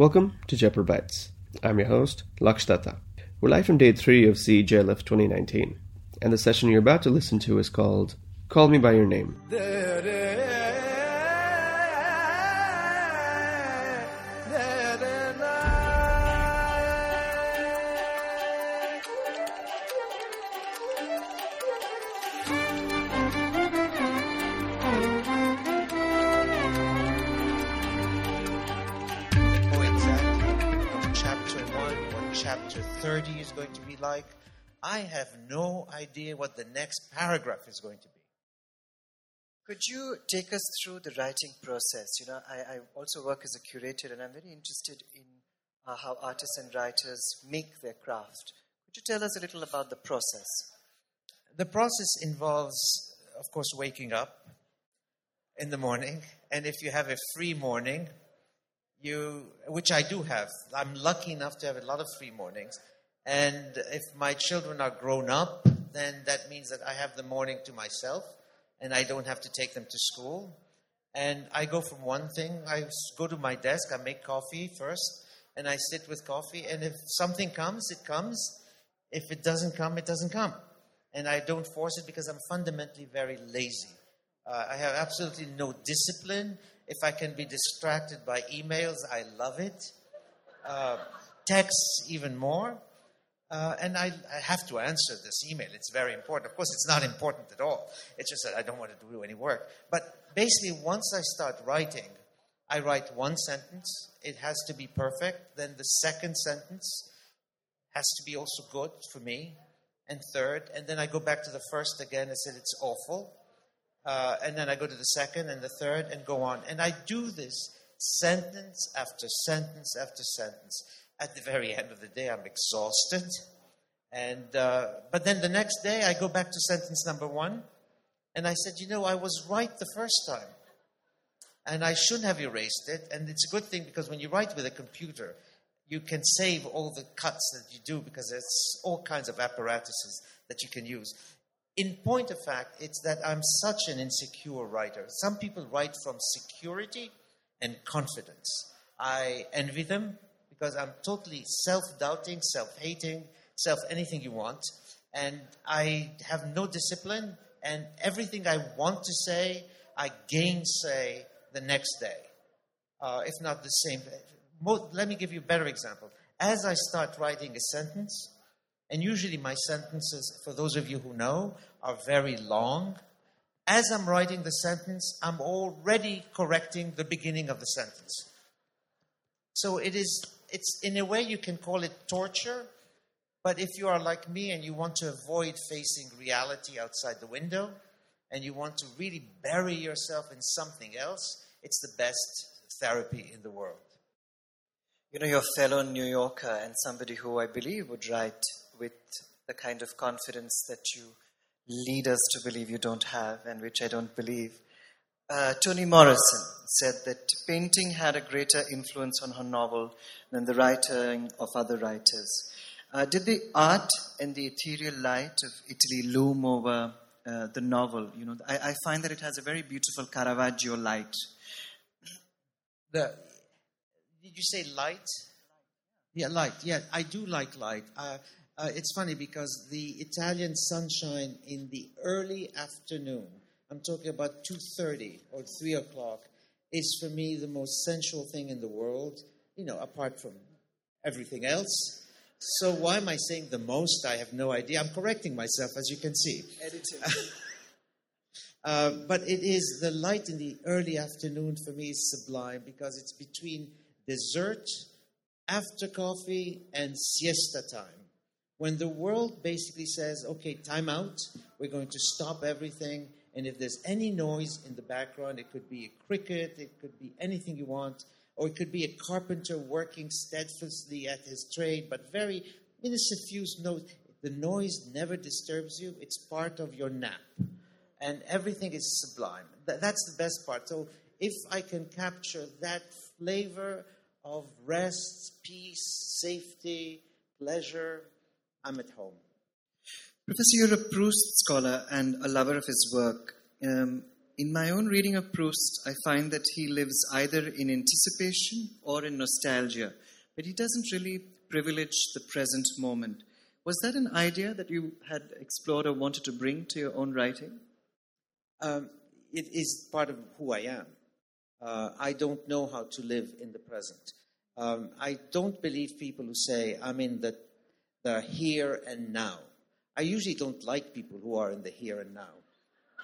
Welcome to Jaipur. I'm your host, Laksh Datta. We're live from day three of ZEEJLF 2019, and the session you're about to listen to is called Call Me By Your Name. I have no idea what the next paragraph is going to be. Could you take us through the writing process? You know, I, I also work as a curator, and I'm very interested in uh, how artists and writers make their craft. Could you tell us a little about the process? The process involves, of course, waking up in the morning, and if you have a free morning, you, which I do have, I'm lucky enough to have a lot of free mornings. And if my children are grown up, then that means that I have the morning to myself and I don't have to take them to school. And I go from one thing, I go to my desk, I make coffee first, and I sit with coffee. And if something comes, it comes. If it doesn't come, it doesn't come. And I don't force it because I'm fundamentally very lazy. Uh, I have absolutely no discipline. If I can be distracted by emails, I love it. Uh, texts, even more. Uh, and I, I have to answer this email. It's very important. Of course, it's not important at all. It's just that I don't want to do any work. But basically, once I start writing, I write one sentence. It has to be perfect. Then the second sentence has to be also good for me. And third, and then I go back to the first again and said it's awful. Uh, and then I go to the second and the third and go on. And I do this sentence after sentence after sentence. At the very end of the day, I'm exhausted. And, uh, but then the next day, I go back to sentence number one. And I said, you know, I was right the first time. And I shouldn't have erased it. And it's a good thing because when you write with a computer, you can save all the cuts that you do because there's all kinds of apparatuses that you can use. In point of fact, it's that I'm such an insecure writer. Some people write from security and confidence. I envy them because I'm totally self doubting, self hating, self anything you want. And I have no discipline, and everything I want to say, I gainsay the next day, uh, if not the same. Let me give you a better example. As I start writing a sentence, and usually my sentences, for those of you who know, are very long. As I'm writing the sentence, I'm already correcting the beginning of the sentence. So it is, it's in a way you can call it torture, but if you are like me and you want to avoid facing reality outside the window, and you want to really bury yourself in something else, it's the best therapy in the world. You know, your fellow New Yorker and somebody who I believe would write with the kind of confidence that you lead us to believe you don't have, and which I don't believe. Uh, Toni Morrison said that painting had a greater influence on her novel than the writing of other writers. Uh, did the art and the ethereal light of Italy loom over uh, the novel? You know, I, I find that it has a very beautiful Caravaggio light. The, did you say light? Yeah, light. Yeah, I do like light. Uh, uh, it's funny because the Italian sunshine in the early afternoon, I'm talking about 2.30 or 3 o'clock, is for me the most sensual thing in the world, you know, apart from everything else. So why am I saying the most? I have no idea. I'm correcting myself, as you can see. Uh, but it is the light in the early afternoon for me is sublime because it's between dessert, after coffee, and siesta time. When the world basically says, okay, time out, we're going to stop everything, and if there's any noise in the background, it could be a cricket, it could be anything you want, or it could be a carpenter working steadfastly at his trade, but very in a suffused note. The noise never disturbs you, it's part of your nap and everything is sublime. Th- that's the best part. So if I can capture that flavor of rest, peace, safety, pleasure, I'm at home. Professor, you're a Proust scholar and a lover of his work. Um, in my own reading of Proust, I find that he lives either in anticipation or in nostalgia, but he doesn't really privilege the present moment. Was that an idea that you had explored or wanted to bring to your own writing? Um, it is part of who I am. Uh, I don't know how to live in the present. Um, I don't believe people who say, I'm in the, the here and now. I usually don't like people who are in the here and now.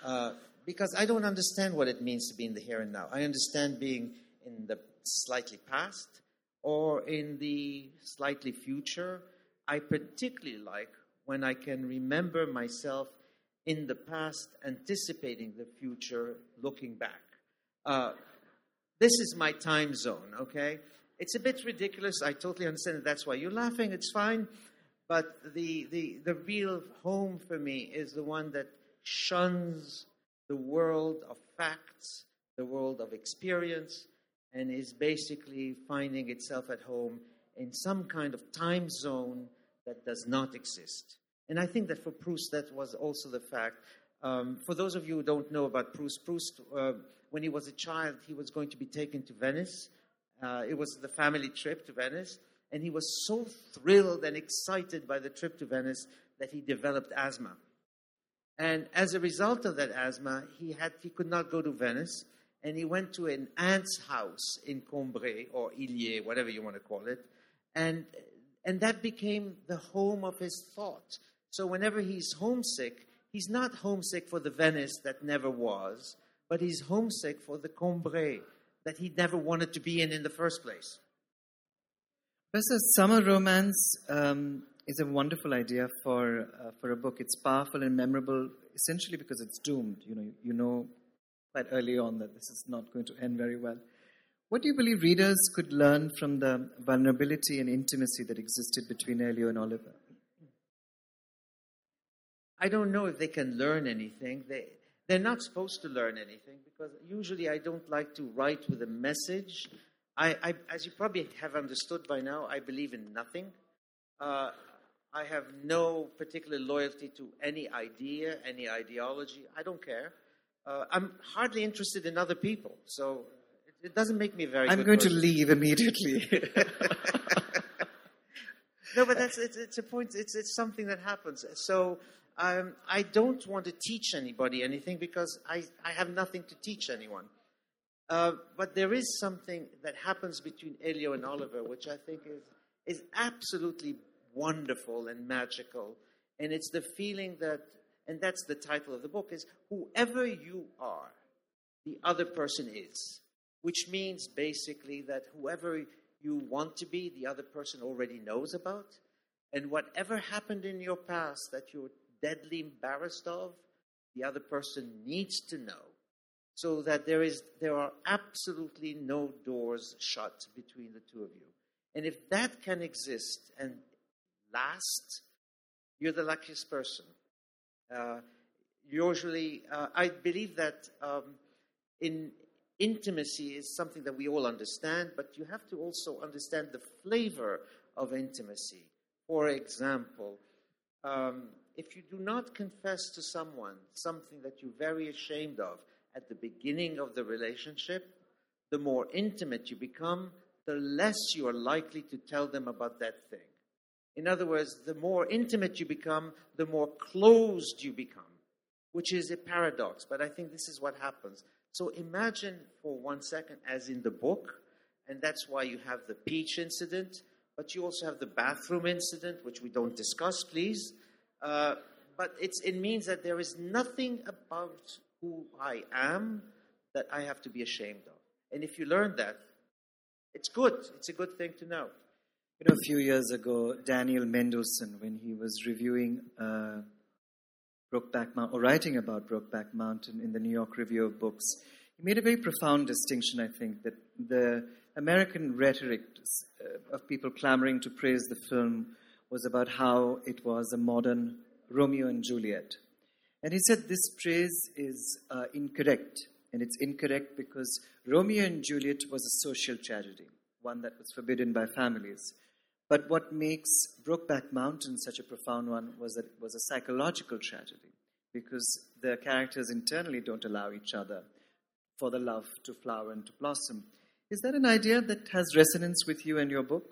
Uh, because I don't understand what it means to be in the here and now. I understand being in the slightly past or in the slightly future. I particularly like when I can remember myself in the past, anticipating the future, looking back. Uh, this is my time zone, okay? It's a bit ridiculous. I totally understand that that's why you're laughing. It's fine. But the, the, the real home for me is the one that shuns the world of facts, the world of experience, and is basically finding itself at home in some kind of time zone that does not exist. And I think that for Proust, that was also the fact. Um, for those of you who don't know about Proust, Proust, uh, when he was a child, he was going to be taken to Venice. Uh, it was the family trip to Venice. And he was so thrilled and excited by the trip to Venice that he developed asthma. And as a result of that asthma, he, had, he could not go to Venice. And he went to an aunt's house in Combray or Illiers, whatever you want to call it. And, and that became the home of his thought. So whenever he's homesick, he's not homesick for the Venice that never was, but he's homesick for the Combray that he never wanted to be in in the first place. Professor, summer romance um, is a wonderful idea for uh, for a book. It's powerful and memorable, essentially because it's doomed. You know, you know quite early on that this is not going to end very well. What do you believe readers could learn from the vulnerability and intimacy that existed between Elio and Oliver? I don't know if they can learn anything. They, they're not supposed to learn anything because usually I don't like to write with a message. I, I as you probably have understood by now, I believe in nothing. Uh, I have no particular loyalty to any idea, any ideology. I don't care. Uh, I'm hardly interested in other people, so it, it doesn't make me very. I'm going person. to leave immediately. no, but that's it's, it's a point. It's it's something that happens. So um, I don't want to teach anybody anything because I, I have nothing to teach anyone. Uh, but there is something that happens between Elio and Oliver, which I think is, is absolutely wonderful and magical. And it's the feeling that, and that's the title of the book, is whoever you are, the other person is. Which means basically that whoever you want to be, the other person already knows about. And whatever happened in your past that you're deadly embarrassed of, the other person needs to know so that there is there are absolutely no doors shut between the two of you. And if that can exist and last, you're the luckiest person. Uh, usually, uh, I believe that um, in intimacy is something that we all understand, but you have to also understand the flavor of intimacy. For example, um, if you do not confess to someone something that you're very ashamed of at the beginning of the relationship, the more intimate you become, the less you are likely to tell them about that thing. In other words, the more intimate you become, the more closed you become, which is a paradox, but I think this is what happens. So imagine for one second, as in the book, and that's why you have the peach incident, but you also have the bathroom incident, which we don't discuss, please. Uh, but it means that there is nothing about who I am that I have to be ashamed of. And if you learn that, it's good. It's a good thing to know. You know, a few years ago, Daniel Mendelsohn, when he was reviewing uh, Brokeback Mountain, or writing about Brokeback Mountain in the New York Review of Books, he made a very profound distinction, I think, that the American rhetoric uh, of people clamoring to praise the film was about how it was a modern Romeo and Juliet. And he said this praise is uh, incorrect. And it's incorrect because Romeo and Juliet was a social tragedy, one that was forbidden by families. But what makes Brokeback Mountain such a profound one was that it was a psychological tragedy because the the characters internally don't allow each other for the love to flower and to blossom. Is that an idea that has resonance with you and your book?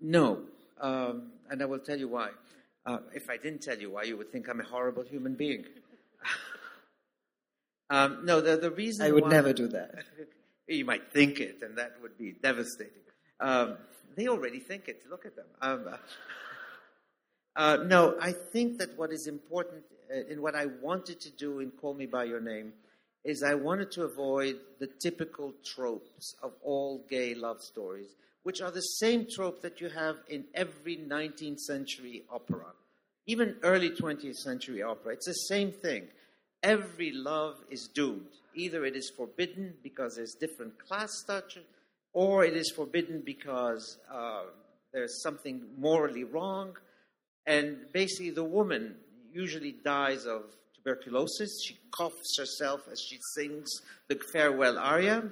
No, um, and I will tell you why. Uh, if I didn't tell you why, you would think I'm a horrible human being. um, no, the, the reason I would why- never do that. You might think it, and that would be devastating. Um, they already think it. Look at them. Um, uh, no, I think that what is important uh, in what I wanted to do in Call Me By Your Name is I wanted to avoid the typical tropes of all gay love stories, which are the same trope that you have in every 19th century opera, even early 20th century opera. It's the same thing. Every love is doomed. Either it is forbidden because there's different class structure, or it is forbidden because uh, there's something morally wrong. And basically, the woman usually dies of tuberculosis. She coughs herself as she sings the farewell aria.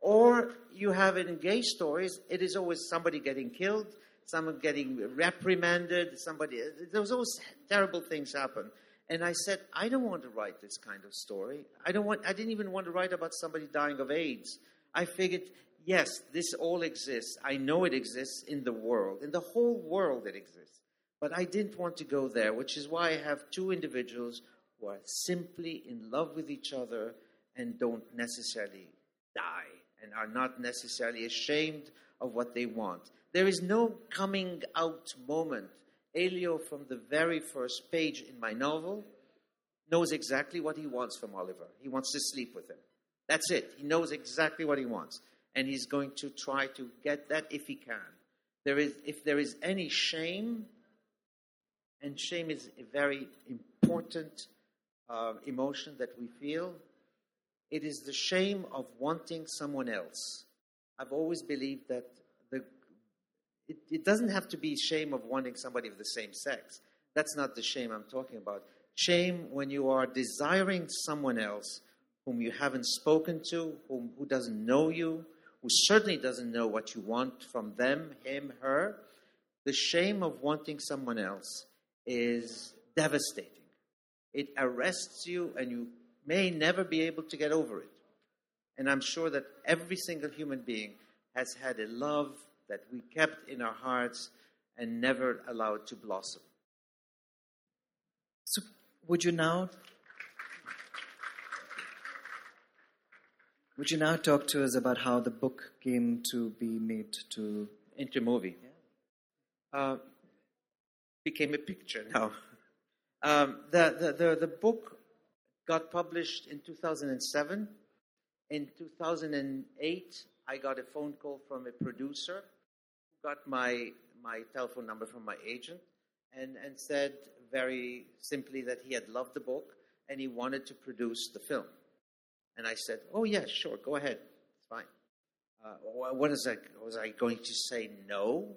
Or you have in gay stories, it is always somebody getting killed, someone getting reprimanded, somebody, there's always terrible things happen. And I said, I don't want to write this kind of story. I don't want, I didn't even want to write about somebody dying of AIDS. I figured, yes, this all exists. I know it exists in the world. In the whole world it exists. But I didn't want to go there, which is why I have two individuals who are simply in love with each other and don't necessarily die and are not necessarily ashamed of what they want. There is no coming out moment. Elio, from the very first page in my novel, knows exactly what he wants from Oliver. He wants to sleep with him. That's it. He knows exactly what he wants. And he's going to try to get that if he can. There is, if there is any shame, and shame is a very important uh, emotion that we feel, it is the shame of wanting someone else. I've always believed that the, it, it doesn't have to be shame of wanting somebody of the same sex. That's not the shame I'm talking about. Shame when you are desiring someone else whom you haven't spoken to, whom, who doesn't know you, who certainly doesn't know what you want from them, him, her. The shame of wanting someone else is devastating. It arrests you, and you may never be able to get over it. And I'm sure that every single human being has had a love that we kept in our hearts and never allowed to blossom. So, would you now would you now talk to us about how the book came to be made to into a movie. Uh, became a picture now. Um, the, the, the, the book got published in 2007. In 2008, I got a phone call from a producer who got my, my telephone number from my agent and, and said very simply that he had loved the book and he wanted to produce the film. And I said, Oh, yeah, sure, go ahead. It's fine. Uh, wha- what is that? Was I going to say no?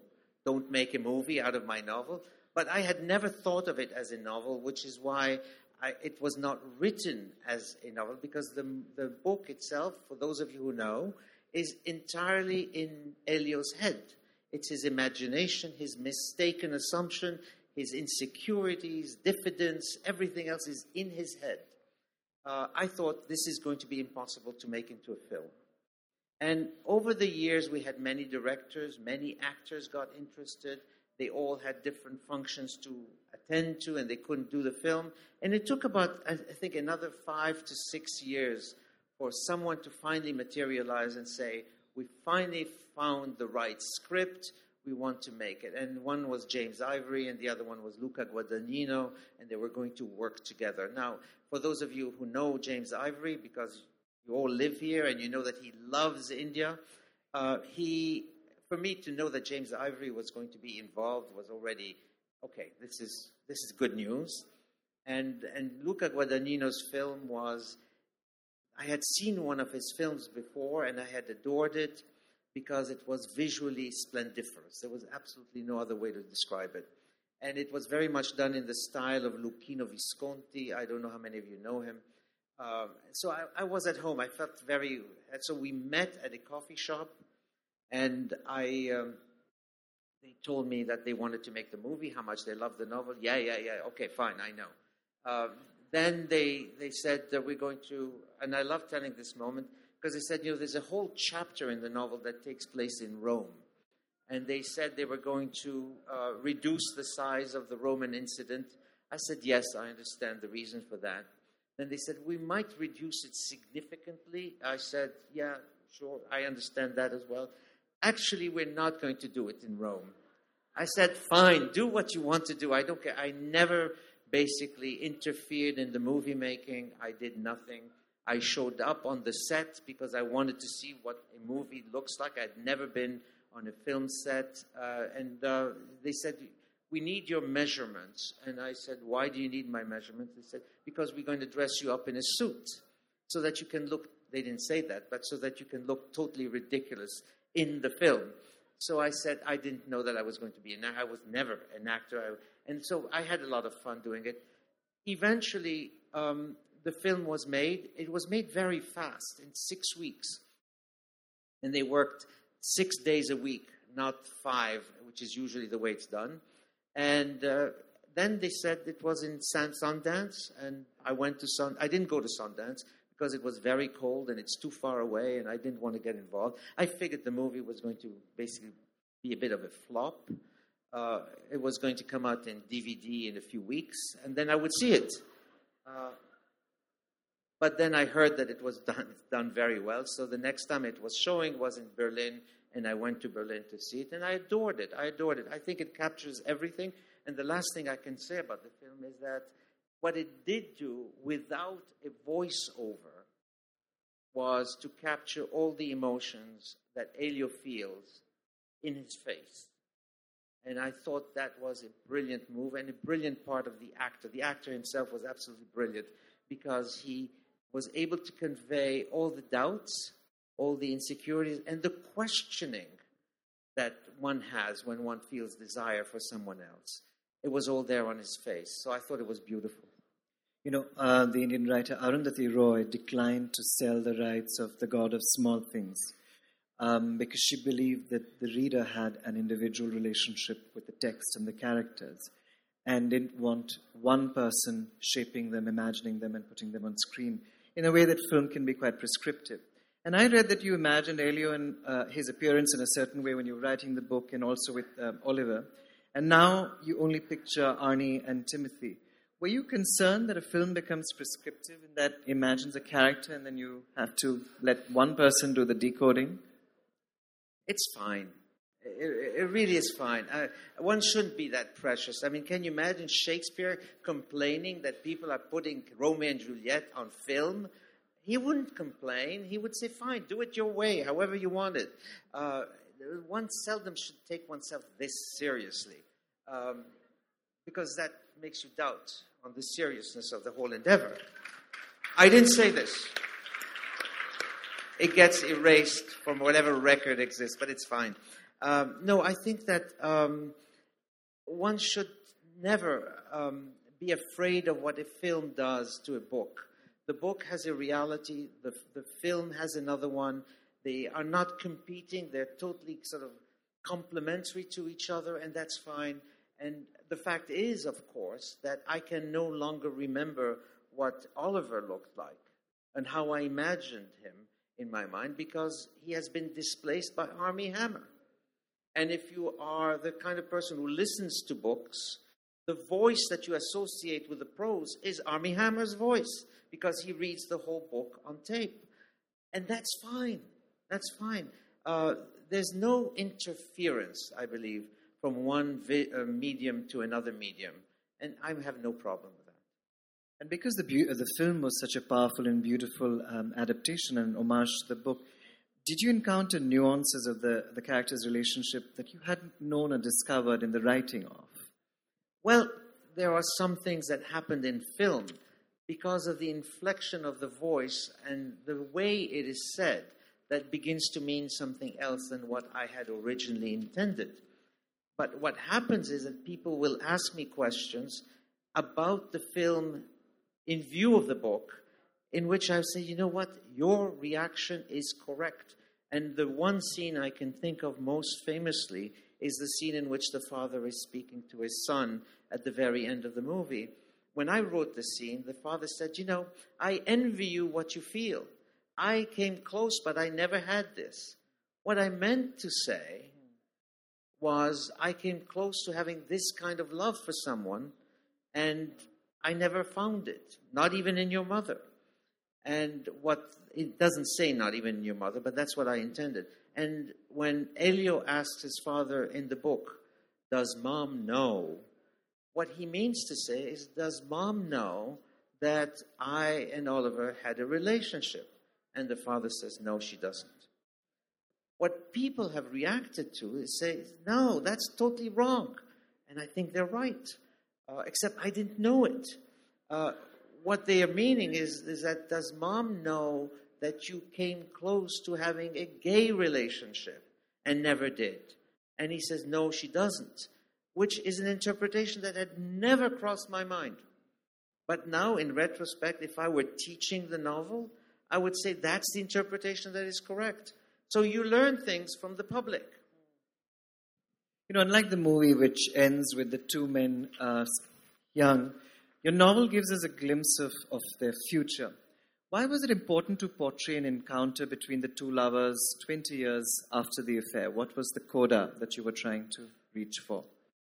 Don't make a movie out of my novel? But I had never thought of it as a novel, which is why I, it was not written as a novel, because the, the book itself, for those of you who know, is entirely in Elio's head. It's his imagination, his mistaken assumption, his insecurities, diffidence, everything else is in his head. Uh, I thought this is going to be impossible to make into a film. And over the years, we had many directors, many actors got interested. They all had different functions to attend to, and they couldn't do the film. And it took about, I think, another five to six years for someone to finally materialize and say, We finally found the right script. We want to make it. And one was James Ivory, and the other one was Luca Guadagnino, and they were going to work together. Now, for those of you who know James Ivory, because you all live here and you know that he loves India. Uh, he, for me to know that James Ivory was going to be involved was already okay. This is this is good news. And and Luca Guadagnino's film was, I had seen one of his films before and I had adored it because it was visually splendiferous. There was absolutely no other way to describe it. And it was very much done in the style of Luchino Visconti. I don't know how many of you know him. Um, so I, I was at home. I felt very. So we met at a coffee shop, and I. Um, they told me that they wanted to make the movie. How much they loved the novel. Yeah, yeah, yeah. Okay, fine. I know. Um, then they, they said that we're going to, and I love telling this moment because they said, you know, there's a whole chapter in the novel that takes place in Rome. And they said they were going to uh, reduce the size of the Roman incident. I said, yes, I understand the reason for that. Then they said, we might reduce it significantly. I said, yeah, sure, I understand that as well. Actually, we're not going to do it in Rome. I said, fine, do what you want to do. I don't care. I never basically interfered in the movie making. I did nothing. I showed up on the set because I wanted to see what a movie looks like. I'd never been on a film set. Uh, and uh, they said, We need your measurements. And I said, Why do you need my measurements? They said, Because we're going to dress you up in a suit so that you can look, they didn't say that, but so that you can look totally ridiculous in the film. So I said, I didn't know that I was going to be an actor. I was never an actor. I, and so I had a lot of fun doing it. Eventually, um, the film was made. It was made very fast, in six weeks. And they worked six days a week, not five, which is usually the way it's done. And uh, then they said it was in San Sundance, and I went to Sun. I didn't go to Sundance because it was very cold and it's too far away and I didn't want to get involved. I figured the movie was going to basically be a bit of a flop. Uh, it was going to come out in DVD in a few weeks and then I would see it. Uh, but then I heard that it was done, done very well. So the next time it was showing was in Berlin, and I went to Berlin to see it, and I adored it. I adored it. I think it captures everything. And the last thing I can say about the film is that what it did do without a voiceover was to capture all the emotions that Elio feels in his face. And I thought that was a brilliant move and a brilliant part of the actor. The actor himself was absolutely brilliant because he was able to convey all the doubts, all the insecurities, and the questioning that one has when one feels desire for someone else. It was all there on his face. So I thought it was beautiful. You know, uh, the Indian writer Arundhati Roy declined to sell the rights of The God of Small Things um, because she believed that the reader had an individual relationship with the text and the characters and didn't want one person shaping them, imagining them, and putting them on screen in a way that film can be quite prescriptive. And I read that you imagined Elio and uh, his appearance in a certain way when you were writing the book and also with um, Oliver. And now you only picture Armie and Timothée. Were you concerned that a film becomes prescriptive in that imagines a character and then you have to let one person do the decoding? It's fine. It, it really is fine. Uh, one shouldn't be that precious. I mean, can you imagine Shakespeare complaining that people are putting Romeo and Juliet on film? He wouldn't complain. He would say, fine, do it your way, however you want it. Uh, one seldom should take oneself this seriously um, because that makes you doubt on the seriousness of the whole endeavor. I didn't say this. It gets erased from whatever record exists, but it's fine. Um, no, I think that um, one should never um, be afraid of what a film does to a book. The book has a reality, the, the film has another one. They are not competing, they're totally sort of complementary to each other, and that's fine. And the fact is, of course, that I can no longer remember what Oliver looked like and how I imagined him in my mind because he has been displaced by Armie Hammer. And if you are the kind of person who listens to books, the voice that you associate with the prose is Armie Hammer's voice because he reads the whole book on tape. And that's fine. That's fine. Uh, there's no interference, I believe, from one vi- uh, medium to another medium. And I have no problem with that. And because the, bu- the film was such a powerful and beautiful um, adaptation and homage to the book, did you encounter nuances of the, the character's relationship that you hadn't known or discovered in the writing of? Well, there are some things that happened in film because of the inflection of the voice and the way it is said that begins to mean something else than what I had originally intended. But what happens is that people will ask me questions about the film in view of the book, in which I say, you know what, your reaction is correct. And the one scene I can think of most famously is the scene in which the father is speaking to his son at the very end of the movie. when I wrote the scene, the father said, You know, I envy you what you feel. I came close, but I never had this. What I meant to say was, I came close to having this kind of love for someone, and I never found it, not even in your mother. And what it doesn't say, not even in your mother, but that's what I intended. And when Elio asks his father in the book, Does mom know? What he means to say is, Does mom know that I and Oliver had a relationship? And the father says, No, she doesn't. What people have reacted to is say, No, that's totally wrong. And I think they're right, uh, except I didn't know it. Uh, what they are meaning is, is that does mom know that you came close to having a gay relationship and never did? And he says, No, she doesn't, which is an interpretation that had never crossed my mind. But now, in retrospect, if I were teaching the novel, I would say that's the interpretation that is correct. So you learn things from the public. You know, unlike the movie, which ends with the two men uh, young, your novel gives us a glimpse of, of their future. Why was it important to portray an encounter between the two lovers 20 years after the affair? What was the coda that you were trying to reach for?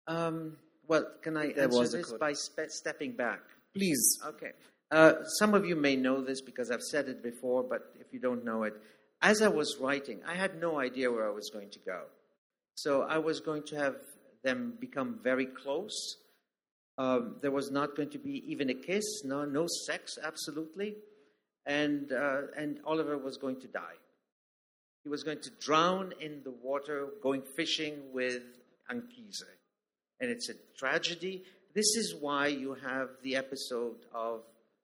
Um, well, can I There answer this by spe- stepping back? Please. Okay. Uh, some of you may know this because I've said it before, but if you don't know it, as I was writing, I had no idea where I was going to go. So I was going to have them become very close. Um, there was not going to be even a kiss, no, no sex, absolutely. And, uh, and Oliver was going to die. He was going to drown in the water going fishing with Anchise. And it's a tragedy. This is why you have the episode of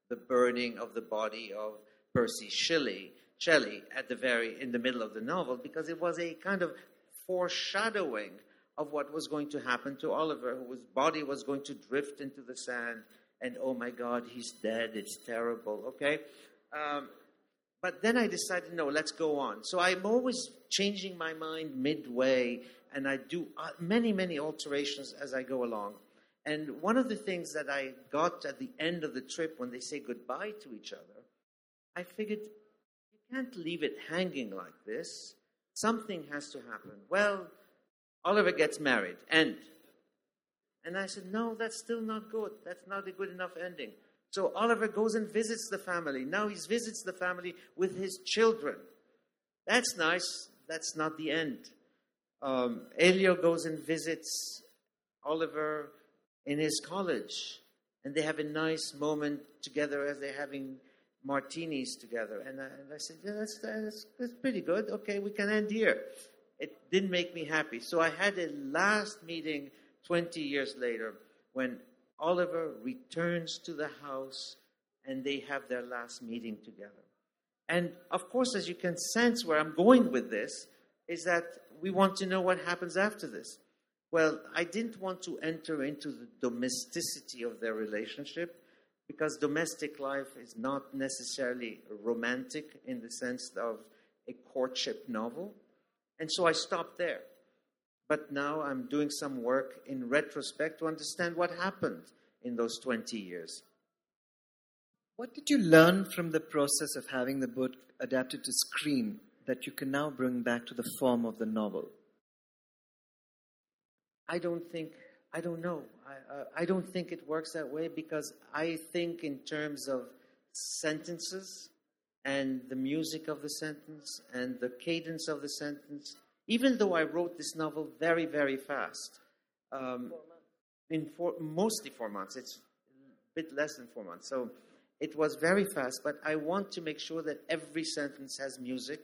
the burning of the body of Percy Shelley, Shelley at the very in the middle of the novel, because it was a kind of foreshadowing of what was going to happen to Oliver, whose body was going to drift into the sand, and oh my God, he's dead. It's terrible. Okay. Um, but then I decided, no, let's go on. So I'm always changing my mind midway, and I do uh, many, many alterations as I go along. And one of the things that I got at the end of the trip when they say goodbye to each other, I figured can't leave it hanging like this. Something has to happen. Well, Oliver gets married, end. And I said, no, that's still not good. That's not a good enough ending. So Oliver goes and visits the family. Now he visits the family with his children. That's nice. That's not the end. Um, Elio goes and visits Oliver in his college, and they have a nice moment together as they're having martinis together. And I, and I said, Yeah, that's, that's, that's pretty good. Okay, we can end here. It didn't make me happy. So I had a last meeting 20 years later when Oliver returns to the house and they have their last meeting together. And of course, as you can sense where I'm going with this, is that we want to know what happens after this. Well, I didn't want to enter into the domesticity of their relationship because domestic life is not necessarily romantic in the sense of a courtship novel. And so I stopped there. But now I'm doing some work in retrospect to understand what happened in those 20 years. What did you learn from the process of having the book adapted to screen that you can now bring back to the form of the novel? I don't think, I don't know. I, uh, I don't think it works that way because I think in terms of sentences and the music of the sentence and the cadence of the sentence, even though I wrote this novel very, very fast. Um, in four, mostly four months. It's a bit less than four months. So it was very fast, but I want to make sure that every sentence has music.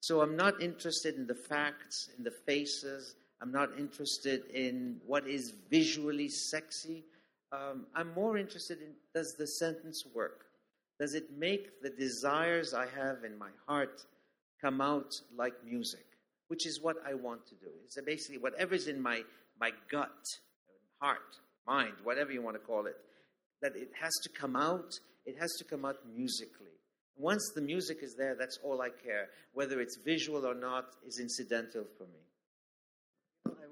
So I'm not interested in the facts, in the faces. I'm not interested in what is visually sexy. Um, I'm more interested in does the sentence work? Does it make the desires I have in my heart come out like music? Which is what I want to do. It's basically whatever's in my, my gut, heart, mind, whatever you want to call it, that it has to come out, it has to come out musically. Once the music is there, that's all I care. Whether it's visual or not is incidental for me.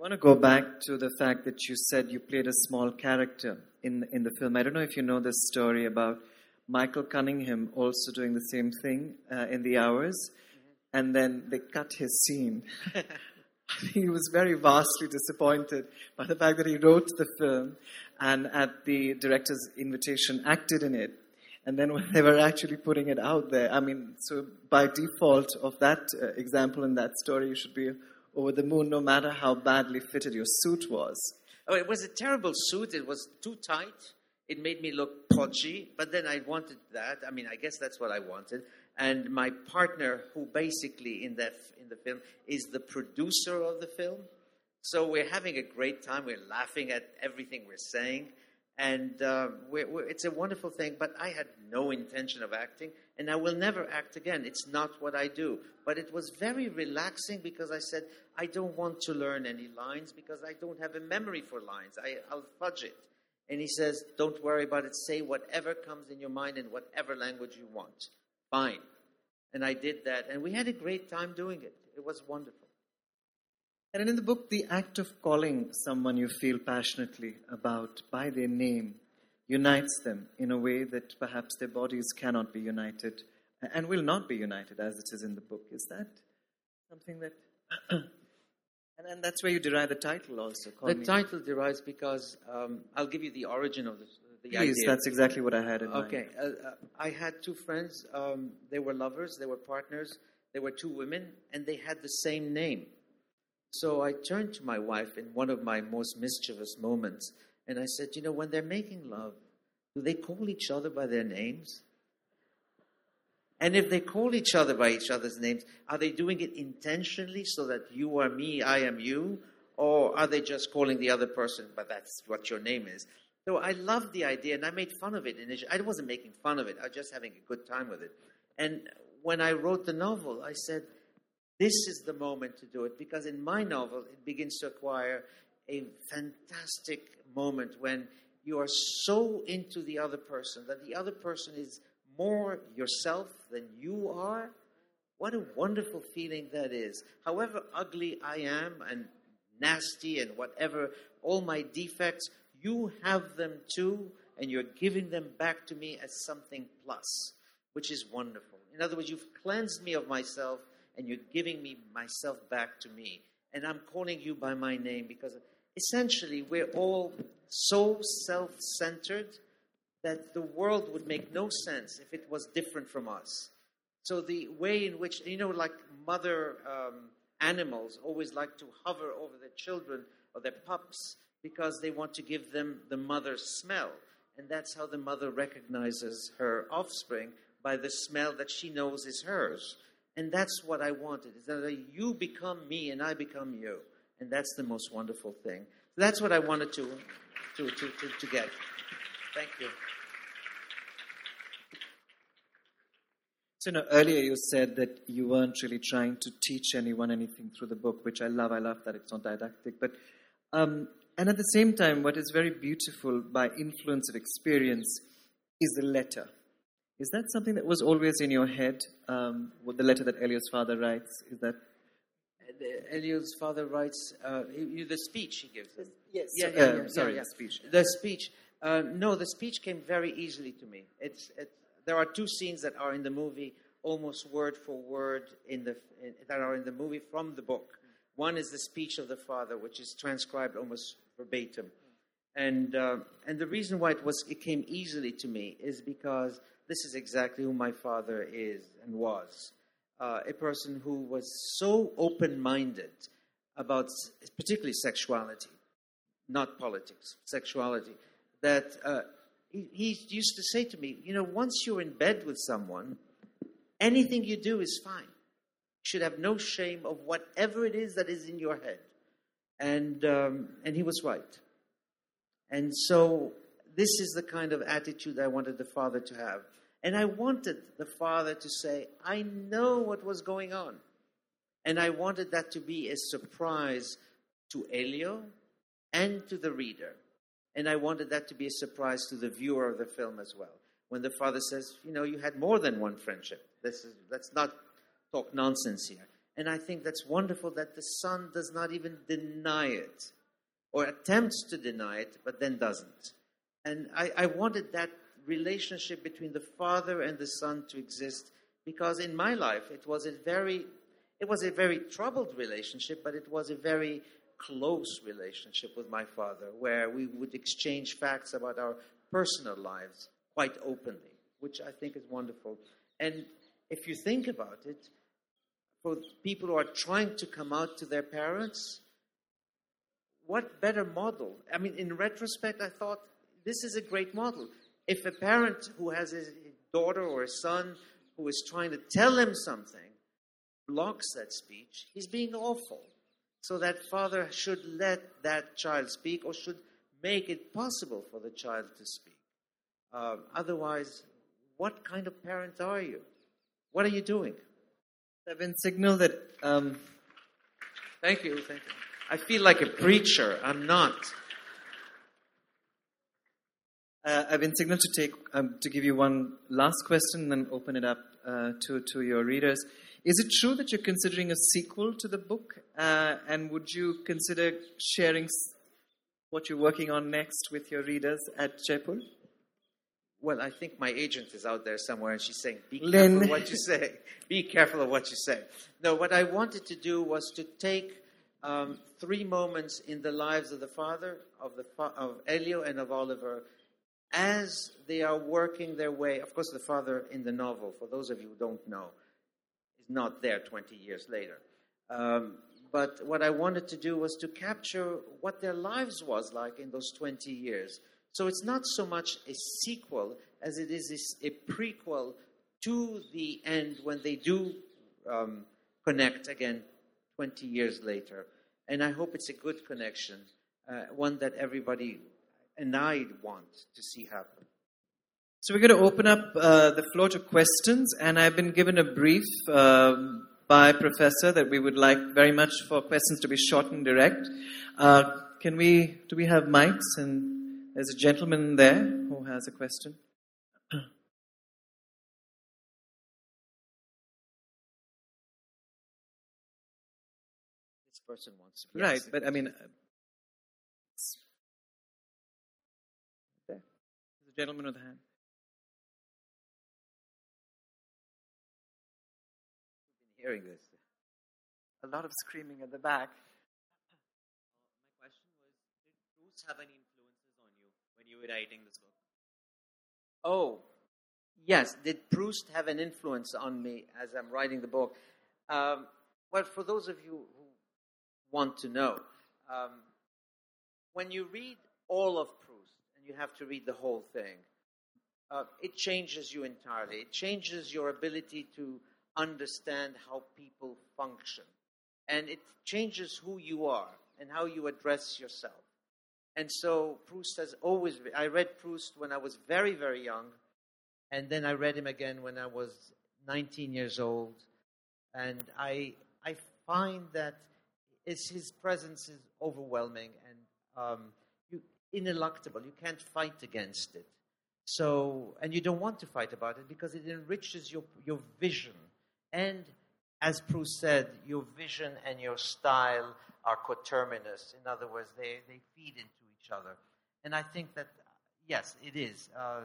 Want to go back to the fact that you said you played a small character in in the film. I don't know if you know this story about Michael Cunningham also doing the same thing uh, in the hours, and then they cut his scene. he was very vastly disappointed by the fact that he wrote the film and at the director's invitation acted in it. And then when they were actually putting it out there, I mean, so by default of that uh, example in that story, you should be over the moon no matter how badly fitted your suit was. Oh, it was a terrible suit. It was too tight. It made me look podgy, but then I wanted that. I mean, I guess that's what I wanted. And my partner, who basically in that in the film is the producer of the film, so we're having a great time. We're laughing at everything we're saying, and uh, we're, we're, it's a wonderful thing. But I had no intention of acting, and I will never act again. It's not what I do. But it was very relaxing because I said I don't want to learn any lines because I don't have a memory for lines. I, I'll fudge it. And he says, Don't worry about it. Say whatever comes in your mind in whatever language you want. Fine. And I did that. And we had a great time doing it. It was wonderful. And in the book, the act of calling someone you feel passionately about by their name unites them in a way that perhaps their bodies cannot be united and will not be united as it is in the book. Is that something that. and, and that's where you derive the title also. The me. title derives because um, I'll give you the origin of this, the Please, idea. that's exactly what I had in okay. mind. Okay. Uh, uh, I had two friends. Um, they were lovers, they were partners, they were two women, and they had the same name. So I turned to my wife in one of my most mischievous moments and I said, You know, when they're making love, do they call each other by their names? And if they call each other by each other's names, are they doing it intentionally so that you are me, I am you? Or are they just calling the other person, but that's what your name is? So I loved the idea and I made fun of it initially. I wasn't making fun of it, I was just having a good time with it. And when I wrote the novel, I said, this is the moment to do it because in my novel, it begins to acquire a fantastic moment when you are so into the other person that the other person is more yourself than you are. What a wonderful feeling that is. However ugly I am and nasty and whatever, all my defects, you have them too, and you're giving them back to me as something plus, which is wonderful. In other words, you've cleansed me of myself and you're giving me myself back to me. And I'm calling you by my name because essentially we're all so self centered that the world would make no sense if it was different from us. So the way in which, you know, like mother um, animals always like to hover over their children or their pups because they want to give them the mother's smell. And that's how the mother recognizes her offspring by the smell that she knows is hers. And that's what I wanted, is that you become me and I become you. And that's the most wonderful thing. That's what I wanted to, to, to, to, to get. Thank you. So, you know, earlier you said that you weren't really trying to teach anyone anything through the book, which I love. I love that it's not didactic. But, um, and at the same time, what is very beautiful by influence of experience is the letter. Is that something that was always in your head? Um, the letter that Elio's father writes, is that? Elio's father writes uh, the speech he gives. Them. Yes. Yeah, yeah, yeah, yeah sorry, yeah. the speech. The speech. Uh, no, the speech came very easily to me. It's, it's, there are two scenes that are in the movie, almost word for word, in the in, that are in the movie from the book. One is the speech of the father, which is transcribed almost verbatim, and uh, and the reason why it was it came easily to me is because this is exactly who my father is and was. Uh, a person who was so open minded about, particularly sexuality, not politics, sexuality, that uh, he, he used to say to me, You know, once you're in bed with someone, anything you do is fine. You should have no shame of whatever it is that is in your head. And, um, and he was right. And so, this is the kind of attitude I wanted the father to have. And I wanted the father to say, I know what was going on. And I wanted that to be a surprise to Elio and to the reader. And I wanted that to be a surprise to the viewer of the film as well. When the father says, You know, you had more than one friendship. This is, let's not talk nonsense here. And I think that's wonderful that the son does not even deny it or attempts to deny it, but then doesn't. And I, I wanted that relationship between the father and the son to exist because in my life it was a very it was a very troubled relationship, but it was a very close relationship with my father where we would exchange facts about our personal lives quite openly, which I think is wonderful. And if you think about it, for people who are trying to come out to their parents, what better model? I mean, in retrospect, I thought this is a great model. If a parent who has a daughter or a son who is trying to tell him something blocks that speech, he's being awful. So that father should let that child speak or should make it possible for the child to speak. Uh, otherwise, what kind of parent are you? What are you doing? I've been signaled that. Um, thank you, thank you. I feel like a preacher. I'm not. Uh, I've been signaled to take um, to give you one last question, and then open it up uh, to to your readers. Is it true that you're considering a sequel to the book, uh, and would you consider sharing what you're working on next with your readers at Jaipur? Well, I think my agent is out there somewhere, and she's saying, "Be Lynn. careful what you say. Be careful of what you say." No, what I wanted to do was to take um, three moments in the lives of the father, of the fa- of Elio, and of Oliver, as they are working their way. Of course, the father in the novel, for those of you who don't know, is not there 20 years later. Um, but what I wanted to do was to capture what their lives was like in those 20 years so it's not so much a sequel as it is a prequel to the end when they do um, connect again 20 years later. And I hope it's a good connection, uh, one that everybody and I'd want to see happen. So we're going to open up uh, the floor to questions, and I've been given a brief um, by Professor that we would like very much for questions to be short and direct. Uh, can we? Do we have mics and? There's a gentleman there who has a question. This person wants to. Right, but I mean, gentleman with a hand. Been hearing this. A lot of screaming at the back. My question was Did Proust have any influences on you when you were writing this book? Oh, yes. Did Proust have an influence on me as I'm writing the book? Um, well, for those of you who want to know, um, when you read all of Proust, and you have to read the whole thing, uh, it changes you entirely. It changes your ability to understand how people function. And it changes who you are and how you address yourself. And so Proust has always, I read Proust when I was very, very young, and then I read him again when I was 19 years old. And I, I find that his presence is overwhelming and um, ineluctable. You can't fight against it. So, and you don't want to fight about it because it enriches your, your vision. And as Proust said, your vision and your style are coterminous. In other words, they, they feed into each other. And I think that, yes, it is. Uh,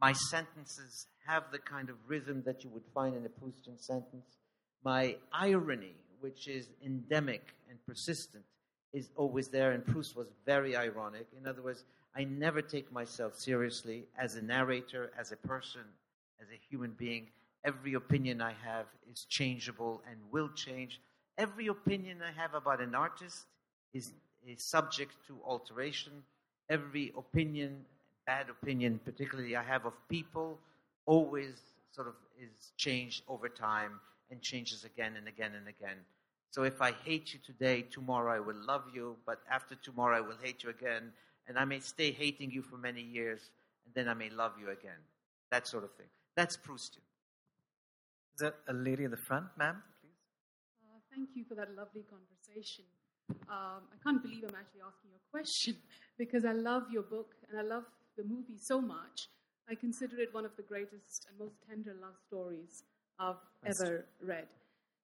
my sentences have the kind of rhythm that you would find in a Proustian sentence. My irony, which is endemic and persistent, is always there, and Proust was very ironic. In other words, I never take myself seriously as a narrator, as a person, as a human being. Every opinion I have is changeable and will change. Every opinion I have about an artist is, is subject to alteration. Every opinion, bad opinion, particularly I have of people, always sort of is changed over time and changes again and again and again. So if I hate you today, tomorrow I will love you, but after tomorrow I will hate you again, and I may stay hating you for many years, and then I may love you again. That sort of thing. That's Proustian. Is that a lady in the front, ma'am? Please. Thank you for that lovely conversation. Um, I can't believe I'm actually asking you a question because I love your book and I love the movie so much. I consider it one of the greatest and most tender love stories I've That's ever true. read.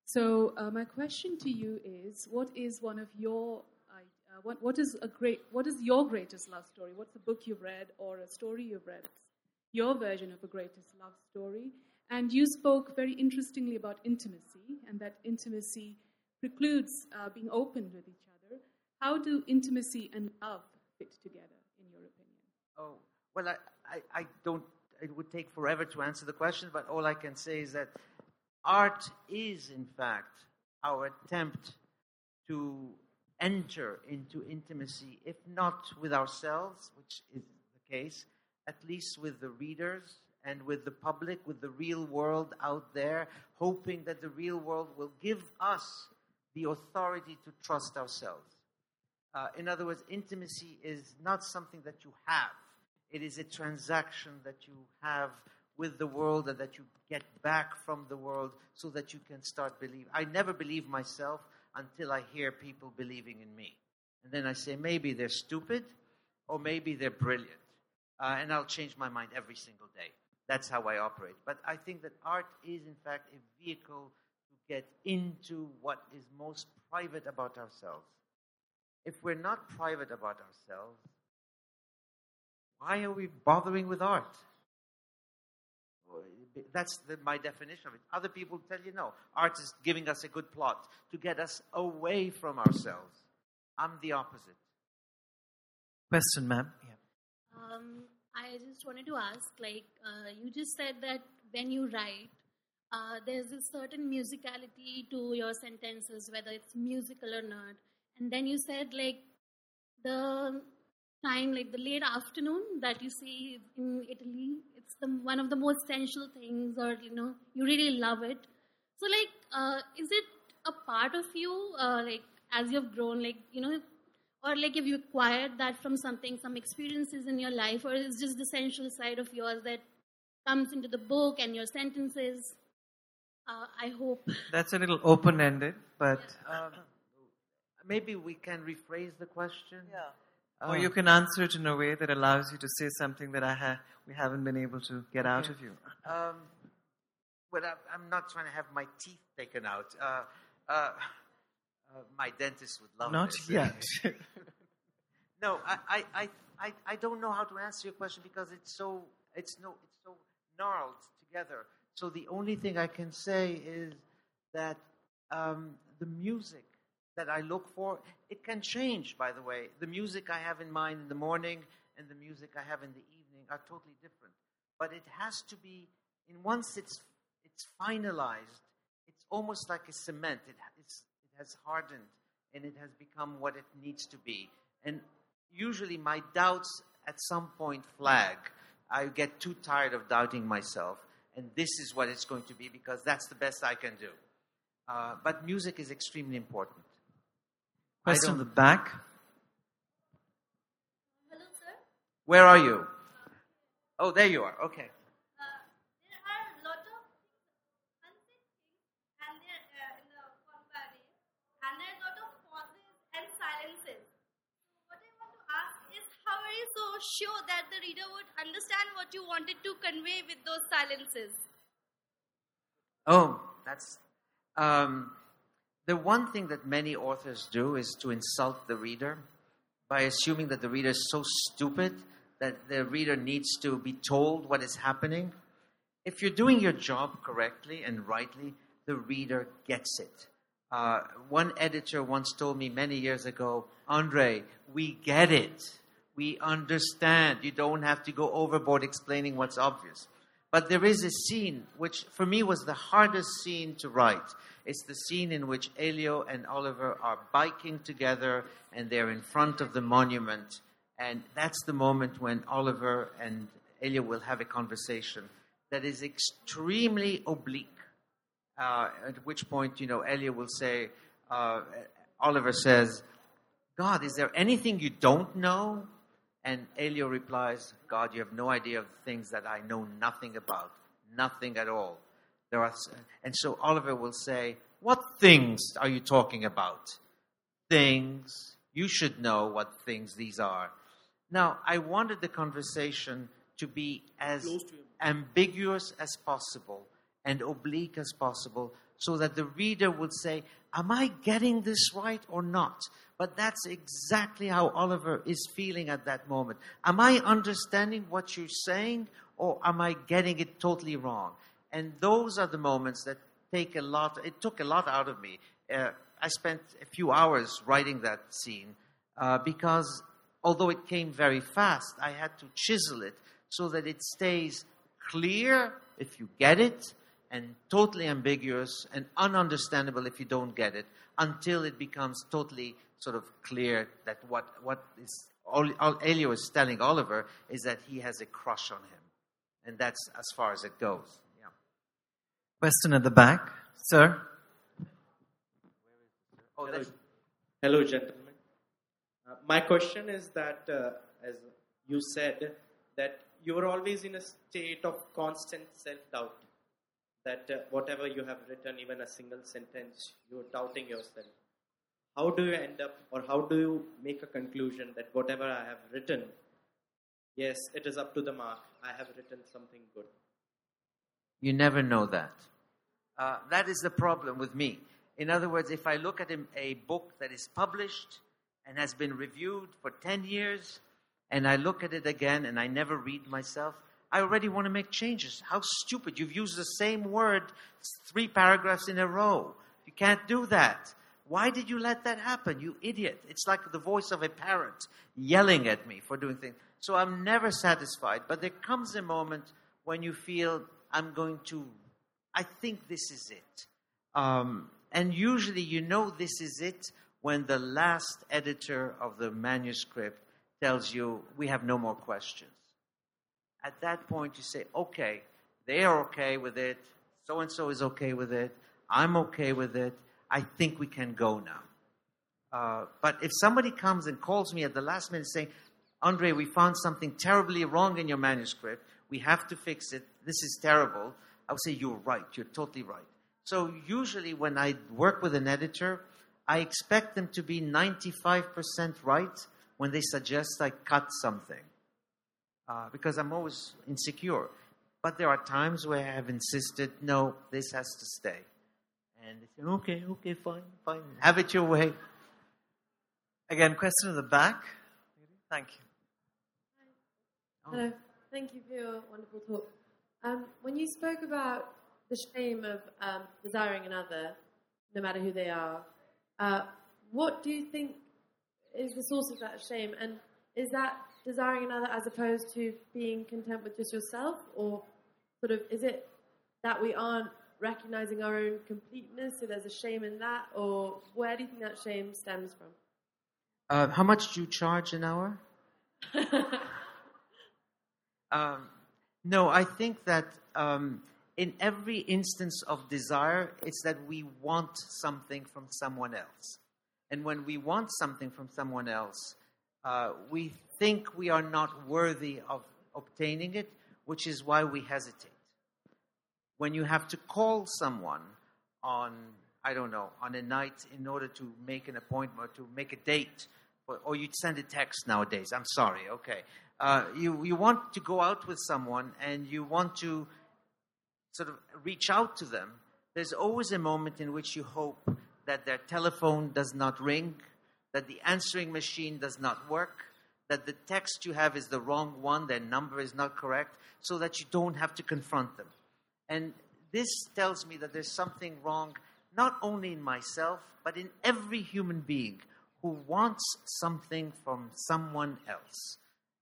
So uh, my question to you is: What is one of your uh, what, what is a great what is your greatest love story? What's a book you've read or a story you've read? Your version of a greatest love story. And you spoke very interestingly about intimacy, and that intimacy precludes uh, being open with each other. How do intimacy and love fit together, in your opinion? Oh, well, I, I, I don't, it would take forever to answer the question, but all I can say is that art is, in fact, our attempt to enter into intimacy, if not with ourselves, which is the case, at least with the readers and with the public, with the real world out there, hoping that the real world will give us the authority to trust ourselves. Uh, in other words, intimacy is not something that you have, it is a transaction that you have with the world and that you get back from the world so that you can start believing. I never believe myself until I hear people believing in me. And then I say, maybe they're stupid or maybe they're brilliant. Uh, and I'll change my mind every single day. That's how I operate. But I think that art is, in fact, a vehicle to get into what is most private about ourselves. If we're not private about ourselves, why are we bothering with art? That's the, my definition of it. Other people tell you no. Art is giving us a good plot to get us away from ourselves. I'm the opposite. Question, ma'am. Yeah. Um, I just wanted to ask, like, uh, you just said that when you write, uh, there's a certain musicality to your sentences, whether it's musical or not. And then you said, like, the time, like the late afternoon that you see in Italy, it's the, one of the most essential things, or you know, you really love it. So, like, uh, is it a part of you, uh, like, as you've grown, like, you know, or like if you acquired that from something, some experiences in your life, or is just the essential side of yours that comes into the book and your sentences? Uh, I hope. That's a little open ended, but. Um, maybe we can rephrase the question. Yeah. Uh, or you can answer it in a way that allows you to say something that I ha- we haven't been able to get out of you. Um, well, I'm not trying to have my teeth taken out. Uh, uh, uh, my dentist would love Not this. yet. no, I, I, I, I, I don't know how to answer your question because it's so it's no it's so gnarled together. So the only thing I can say is that um, the music that I look for it can change. By the way, the music I have in mind in the morning and the music I have in the evening are totally different. But it has to be, and once it's it's finalized, it's almost like a cement. It, it has hardened and it has become what it needs to be. And usually my doubts at some point flag. I get too tired of doubting myself, and this is what it's going to be because that's the best I can do. Uh, but music is extremely important. I Question in the back. Hello, sir. Where are you? Oh, there you are. Okay. Uh, there are a lot of unsaid things and there uh, in the Convary, and there are a lot of pauses and silences. What I want to ask is, how are you so sure that the reader would understand what you wanted to convey with those silences? Oh, that's. Um, the one thing that many authors do is to insult the reader by assuming that the reader is so stupid that the reader needs to be told what is happening. If you're doing your job correctly and rightly, the reader gets it. Uh, one editor once told me many years ago, Andre, we get it. We understand. You don't have to go overboard explaining what's obvious. But there is a scene which, for me, was the hardest scene to write. It's the scene in which Elio and Oliver are biking together and they're in front of the monument. And that's the moment when Oliver and Elio will have a conversation that is extremely oblique. Uh, at which point, you know, Elio will say, uh, Oliver says, God, is there anything you don't know? And Elio replies, God, you have no idea of things that I know nothing about. Nothing at all. There are, and so Oliver will say, What things are you talking about? Things. You should know what things these are. Now, I wanted the conversation to be as ambiguous as possible and oblique as possible so that the reader would say, Am I getting this right or not? But that's exactly how Oliver is feeling at that moment. Am I understanding what you're saying or am I getting it totally wrong? And those are the moments that take a lot, it took a lot out of me. Uh, I spent a few hours writing that scene uh, because although it came very fast, I had to chisel it so that it stays clear if you get it and totally ambiguous and ununderstandable if you don't get it until it becomes totally sort of clear that what, what is all, all Elio is telling Oliver is that he has a crush on him. And that's as far as it goes. Question at the back, sir. Oh, Hello, gentlemen. Uh, my question is that, uh, as you said, that you are always in a state of constant self doubt. That uh, whatever you have written, even a single sentence, you're doubting yourself. How do you end up, or how do you make a conclusion that whatever I have written, yes, it is up to the mark, I have written something good? You never know that. Uh, that is the problem with me. In other words, if I look at a, book that is published and has been reviewed for 10 years, and I look at it again and I never read myself, I already want to make changes. How stupid. You've used the same word three paragraphs in a row. You can't do that. Why did you let that happen, you idiot? It's like the voice of a parent yelling at me for doing things. So I'm never satisfied. But there comes a moment when you feel, I'm going to, I think this is it. Um, and usually you know this is it when the last editor of the manuscript tells you, we have no more questions. At that point, you say, okay, they are okay with it. So and so is okay with it. I'm okay with it. I think we can go now. Uh, but if somebody comes and calls me at the last minute saying, Andre, we found something terribly wrong in your manuscript. We have to fix it. This is terrible. I would say, You're right. You're totally right. So, usually, when I work with an editor, I expect them to be 95% right when they suggest I cut something uh, because I'm always insecure. But there are times where I have insisted, No, this has to stay. And they say, Okay, okay, fine, fine. Have it your way. Again, question at the back. Thank you. Hello. Thank you for your wonderful talk. Um, when you spoke about the shame of um, desiring another, no matter who they are, uh, what do you think is the source of that shame? And is that desiring another as opposed to being content with just yourself? Or sort of, is it that we aren't recognizing our own completeness, so there's a shame in that? Or where do you think that shame stems from? Uh, how much do you charge an hour? Um, no, I think that um, in every instance of desire, it's that we want something from someone else. And when we want something from someone else, uh, we think we are not worthy of obtaining it, which is why we hesitate. When you have to call someone on, I don't know, on a night in order to make an appointment, or to make a date, or, or you send a text nowadays, I'm sorry, okay. Uh, you, you want to go out with someone and you want to sort of reach out to them, there's always a moment in which you hope that their telephone does not ring, that the answering machine does not work, that the text you have is the wrong one, their number is not correct, so that you don't have to confront them. And this tells me that there's something wrong, not only in myself, but in every human being who wants something from someone else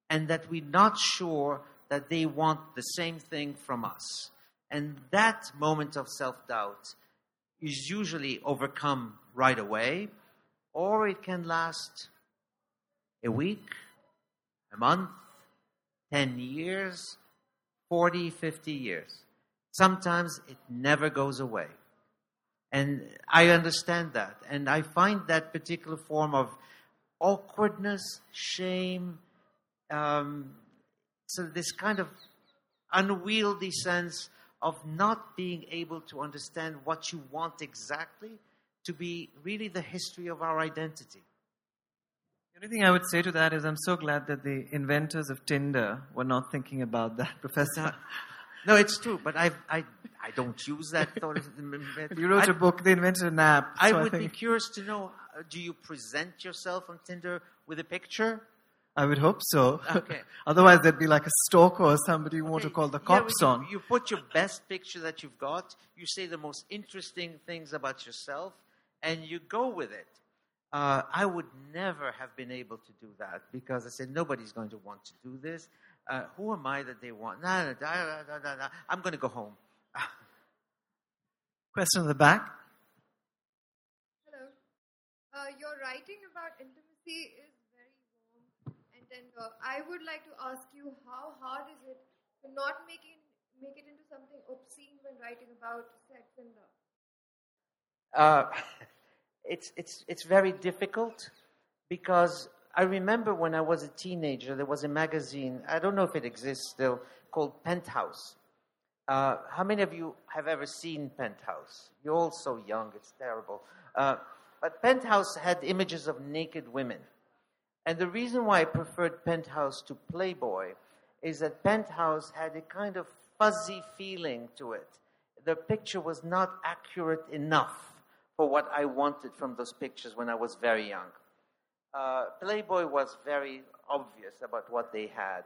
and that we're not sure that they want the same thing from us. And that moment of self doubt is usually overcome right away, or it can last a week, a month, 10 years, 40, 50 years. Sometimes it never goes away. And I understand that. And I find that particular form of awkwardness, shame, um, so this kind of unwieldy sense of not being able to understand what you want exactly to be really the history of our identity. The only thing I would say to that is I'm so glad that the inventors of Tinder were not thinking about that, Professor. No, it's true, but I, I, I don't use that of. You wrote I- a book, They Invented an App. I so would be think- curious to know: uh, Do you present yourself on Tinder with a picture? I would hope so. Okay. Otherwise, there'd be like a stalker or somebody who want to call the yeah, cops you, on. You put your best picture that you've got. You say the most interesting things about yourself, and you go with it. Uh, I would never have been able to do that because I said nobody's going to want to do this. Uh, who am I that they want? Nah, nah, nah, nah, nah, nah, nah. I'm going to go home. Question in the back. Hello. Uh, your writing about intimacy is very warm I would like to ask you how hard is it to not make it, make it into something obscene when writing about sex and love? Uh, it's, it's, it's very difficult because I remember when I was a teenager, there was a magazine, I don't know if it exists still, called Penthouse. Uh, how many of you have ever seen Penthouse? You're all so young, it's terrible. Uh, but Penthouse had images of naked women. And the reason why I preferred Penthouse to Playboy is that Penthouse had a kind of fuzzy feeling to it. The picture was not accurate enough for what I wanted from those pictures when I was very young. Uh, Playboy was very obvious about what they had.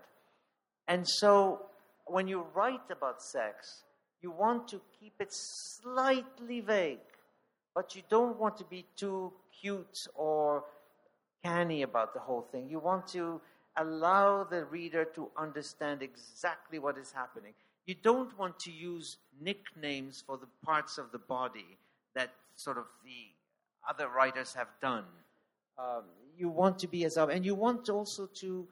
And so when you write about sex, you want to keep it slightly vague, but you don't want to be too cute or canny about the whole thing. You want to allow the reader to understand exactly what is happening. You don't want to use nicknames for the parts of the body that sort of the other writers have done. Um, you want to be as ob- and you want also to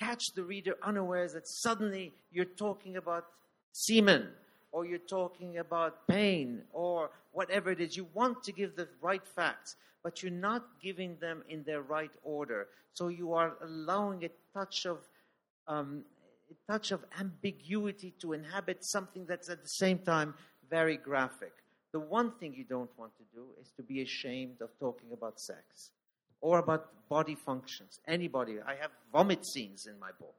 catch the reader unawares that suddenly you're talking about semen or you're talking about pain or whatever it is. You want to give the right facts, but you're not giving them in their right order. So you are allowing a touch of um, a touch of ambiguity to inhabit something that's at the same time very graphic. The one thing you don't want to do is to be ashamed of talking about sex or about body functions. Anybody. I have vomit scenes in my book.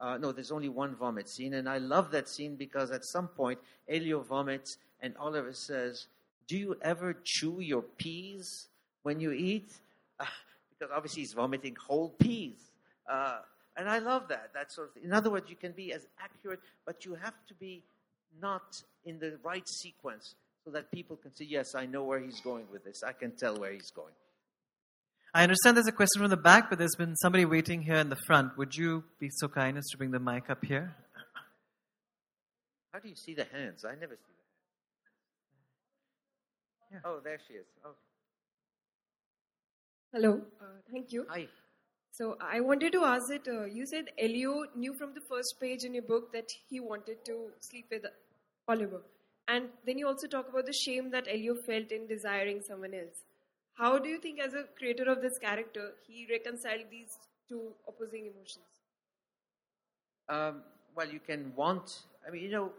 Uh, no, there's only one vomit scene, and I love that scene because at some point, Elio vomits, and Oliver says, Do you ever chew your peas when you eat? Uh, because obviously he's vomiting whole peas. Uh, and I love that. That sort of. In other words, you can be as accurate, but you have to be not in the right sequence so that people can say, "Yes, I know where he's going with this. I can tell where he's going." I understand there's a question from the back, but there's been somebody waiting here in the front. Would you be so kind as to bring the mic up here? How do you see the hands? I never see the hands. Oh, there she is. Oh, Hello, uh, thank you. hi. So I wanted to ask that uh, you said Elio knew from the first page in your book that he wanted to sleep with Oliver. And then you also talk about the shame that Elio felt in desiring someone else. How do you think, as a creator of this character, he reconciled these two opposing emotions? Um, well, you can want. I mean, you know,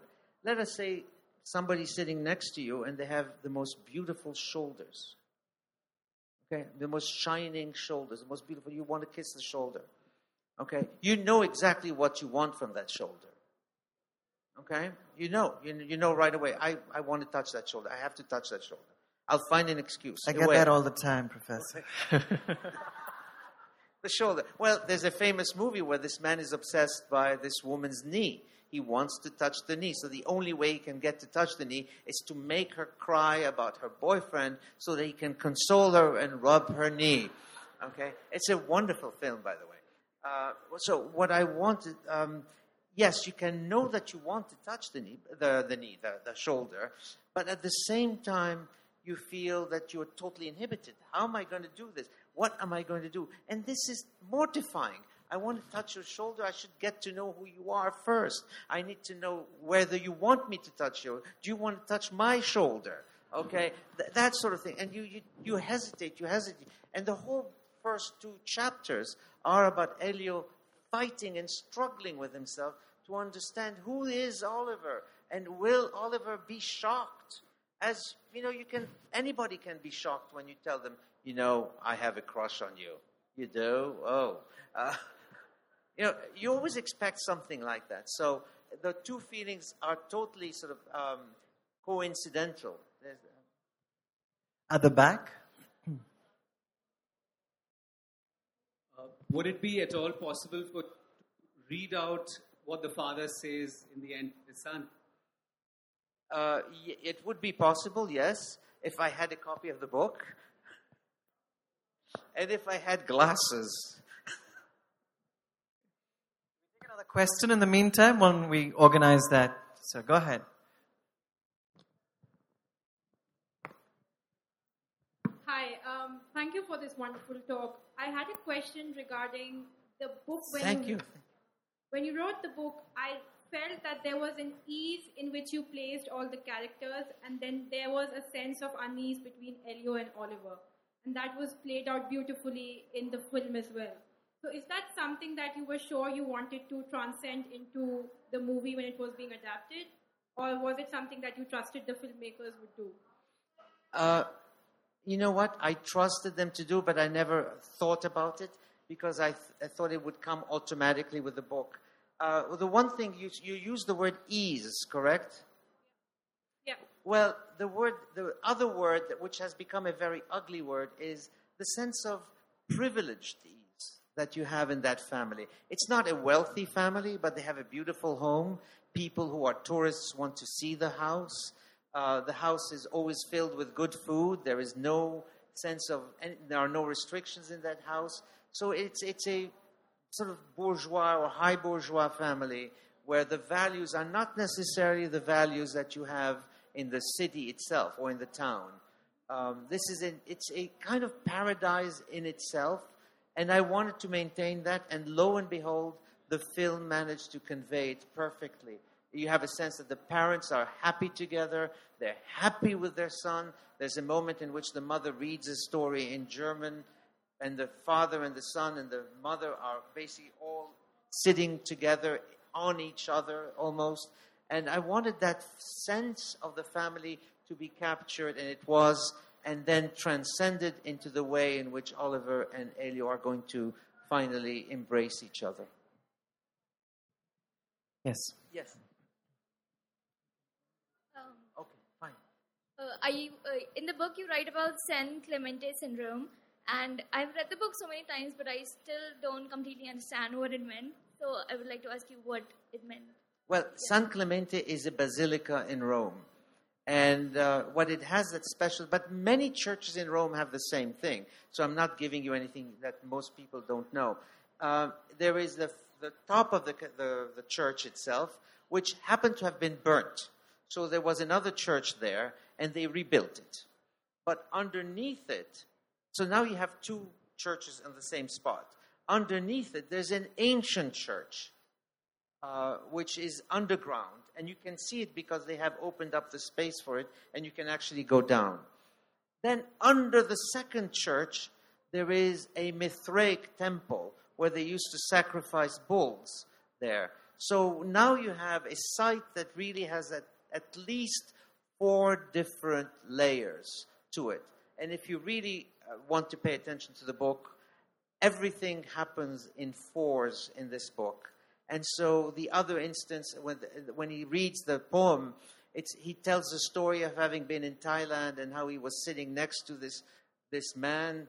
let us say somebody's sitting next to you and they have the most beautiful shoulders. Okay, the most shining shoulders, the most beautiful. You want to kiss the shoulder. Okay, you know exactly what you want from that shoulder. Okay, you know, you, you know right away. I, I want to touch that shoulder. I have to touch that shoulder. I'll find an excuse. I get that all the time, Professor. the shoulder. Well, there's a famous movie where this man is obsessed by this woman's knee. He wants to touch the knee. So the only way he can get to touch the knee is to make her cry about her boyfriend so that he can console her and rub her knee. Okay? It's a wonderful film, by the way. Uh, so what I wanted, um, yes, you can know that you want to touch the knee, the, the knee, the, the shoulder, but at the same time, you feel that you're totally inhibited. How am I going to do this? What am I going to do? And this is mortifying. I want to touch your shoulder. I should get to know who you are first. I need to know whether you want me to touch you. Do you want to touch my shoulder? Okay, Th- that sort of thing. And you, you, you hesitate, you hesitate. And the whole first two chapters are about Elio fighting and struggling with himself to understand who is Oliver and will Oliver be shocked? As you know, you can anybody can be shocked when you tell them, you know, I have a crush on you. You do? Oh. Uh, you know, you always expect something like that. So the two feelings are totally sort of um, coincidental. There's, At the back? Uh, would it be at all possible for to read out what the father says in the end to his son? Uh, y- it would be possible, yes, if I had a copy of the book and if I had glasses. Another question in the meantime when we organize that. So go ahead. Hi, um, thank you for this wonderful talk. I had a question regarding the book. When Thank you. When you wrote the book, I felt that there was an ease in which you placed all the characters, and then there was a sense of unease between Elio and Oliver. And that was played out beautifully in the film as well. So, is that something that you were sure you wanted to transcend into the movie when it was being adapted? Or was it something that you trusted the filmmakers would do? Uh, you know what? I trusted them to do, but I never thought about it because I, th- I thought it would come automatically with the book. Uh, the one thing you, you use the word ease, correct? Yeah. Well, the word, the other word, that- which has become a very ugly word, is the sense of privileged ease that you have in that family. It's not a wealthy family, but they have a beautiful home. People who are tourists want to see the house. Uh, the house is always filled with good food. There is no sense of, and there are no restrictions in that house. So it's, it's a sort of bourgeois or high bourgeois family where the values are not necessarily the values that you have in the city itself or in the town. Um, this is an, it's a kind of paradise in itself, and I wanted to maintain that. And lo and behold, the film managed to convey it perfectly. You have a sense that the parents are happy together, they're happy with their son. There's a moment in which the mother reads a story in German, and the father and the son and the mother are basically all sitting together on each other almost. And I wanted that sense of the family to be captured, and it was, and then transcended into the way in which Oliver and Elio are going to finally embrace each other. Yes. Yes. Um, Okay, fine. uh, I, uh, in the book, you write about San Clemente syndrome, and I've read the book so many times, but I still don't completely understand what it meant. So I would like to ask you what it meant. Well, San Clemente is a basilica in Rome. And uh, what it has that's special, but many churches in Rome have the same thing. So I'm not giving you anything that most people don't know. Uh, there is the, the top of the, the, the church itself, which happened to have been burnt. So there was another church there, and they rebuilt it. But underneath it, so now you have two churches in the same spot. Underneath it, there's an ancient church uh, which is underground, and you can see it because they have opened up the space for it, and you can actually go down. Then, under the second church, there is a Mithraic temple where they used to sacrifice bulls there. So now you have a site that really has at, at least four different layers to it. And if you really want to pay attention to the book, everything happens in fours in this book. And so the other instance, when, when he reads the poem, he tells the story of having been in Thailand and how he was sitting next to this, this man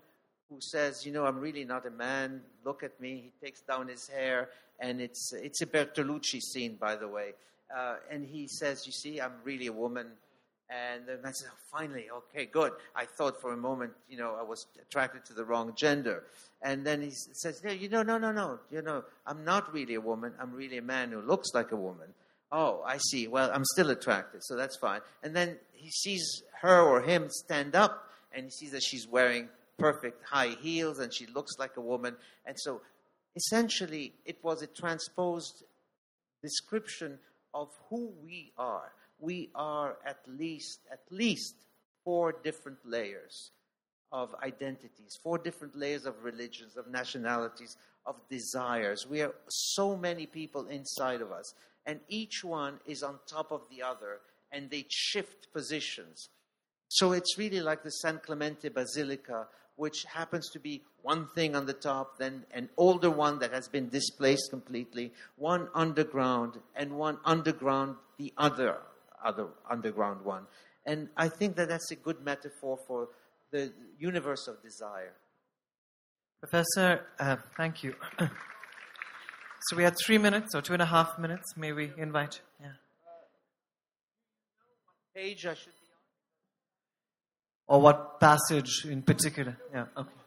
who says, You know, I'm really not a man. Look at me. He takes down his hair. And it's, it's a Bertolucci scene, by the way. Uh, and he says, You see, I'm really a woman. And the man says, oh, Finally, okay, good. I thought for a moment, you know, I was attracted to the wrong gender. And then he says, no, you know, no, no, no. You know, I'm not really a woman. I'm really a man who looks like a woman. Oh, I see. Well, I'm still attracted, so that's fine. And then he sees her or him stand up, and he sees that she's wearing perfect high heels, and she looks like a woman. And so, essentially, it was a transposed description of who we are. We are at least, at least four different layers of identities, four different layers of religions, of nationalities, of desires. We are so many people inside of us, and each one is on top of the other, and they shift positions. So it's really like the San Clemente Basilica, which happens to be one thing on the top, then an older one that has been displaced completely, one underground, and one underground, the other, other underground one. And I think that that's a good metaphor for the universe of desire. Professor, uh, thank you. so we had three minutes or two and a half minutes. May we invite? Yeah. Page I should be Or what passage in particular? Yeah. Okay.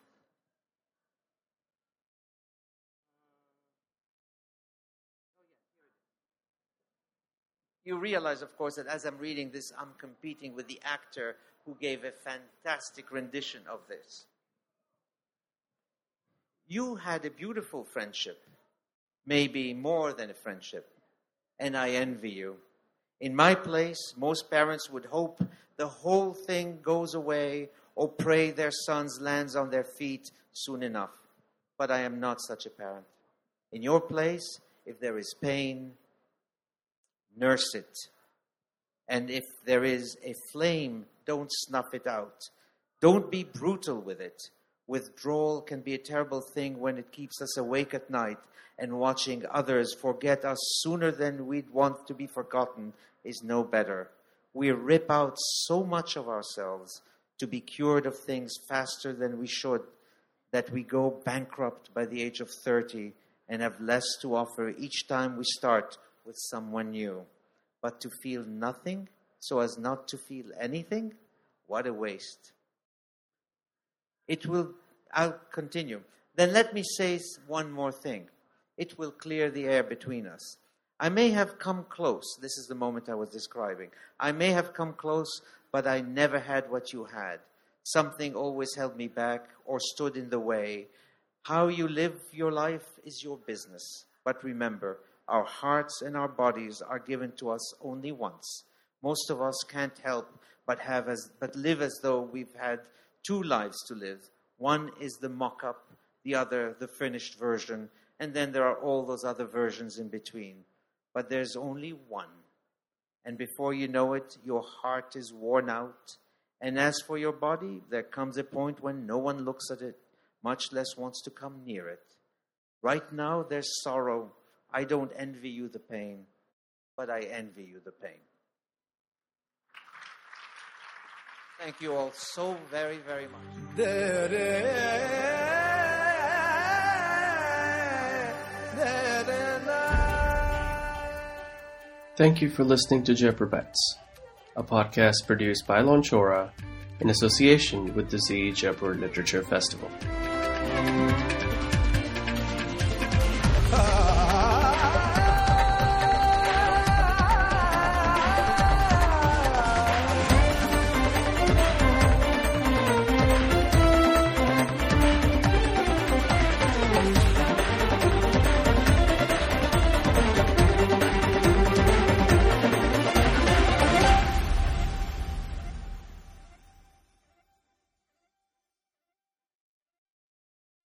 You realize, of course, that as I'm reading this, I'm competing with the actor who gave a fantastic rendition of this. You had a beautiful friendship, maybe more than a friendship, and I envy you. In my place, most parents would hope the whole thing goes away or pray their sons lands on their feet soon enough. But I am not such a parent. In your place, if there is pain, nurse it. And if there is a flame, don't snuff it out. Don't be brutal with it. Withdrawal can be a terrible thing when it keeps us awake at night and watching others forget us sooner than we'd want to be forgotten is no better. We rip out so much of ourselves to be cured of things faster than we should that we go bankrupt by the age of 30 and have less to offer each time we start with someone new. But to feel nothing so as not to feel anything? What a waste. It will, I'll continue. Then let me say one more thing. It will clear the air between us. I may have come close. This is the moment I was describing. I may have come close, but I never had what you had. Something always held me back or stood in the way. How you live your life is your business. But remember, our hearts and our bodies are given to us only once. Most of us can't help but have as but live as though we've had two lives to live. One is the mock up, the other the finished version, and then there are all those other versions in between. But there's only one. And before you know it, your heart is worn out. And as for your body, there comes a point when no one looks at it, much less wants to come near it. Right now, there's sorrow. I don't envy you the pain, but I envy you the pain. Thank you all so very, very much. Thank you for listening to Jaipur a podcast produced by Lonchora in association with the ZEE Jaipur Literature Festival.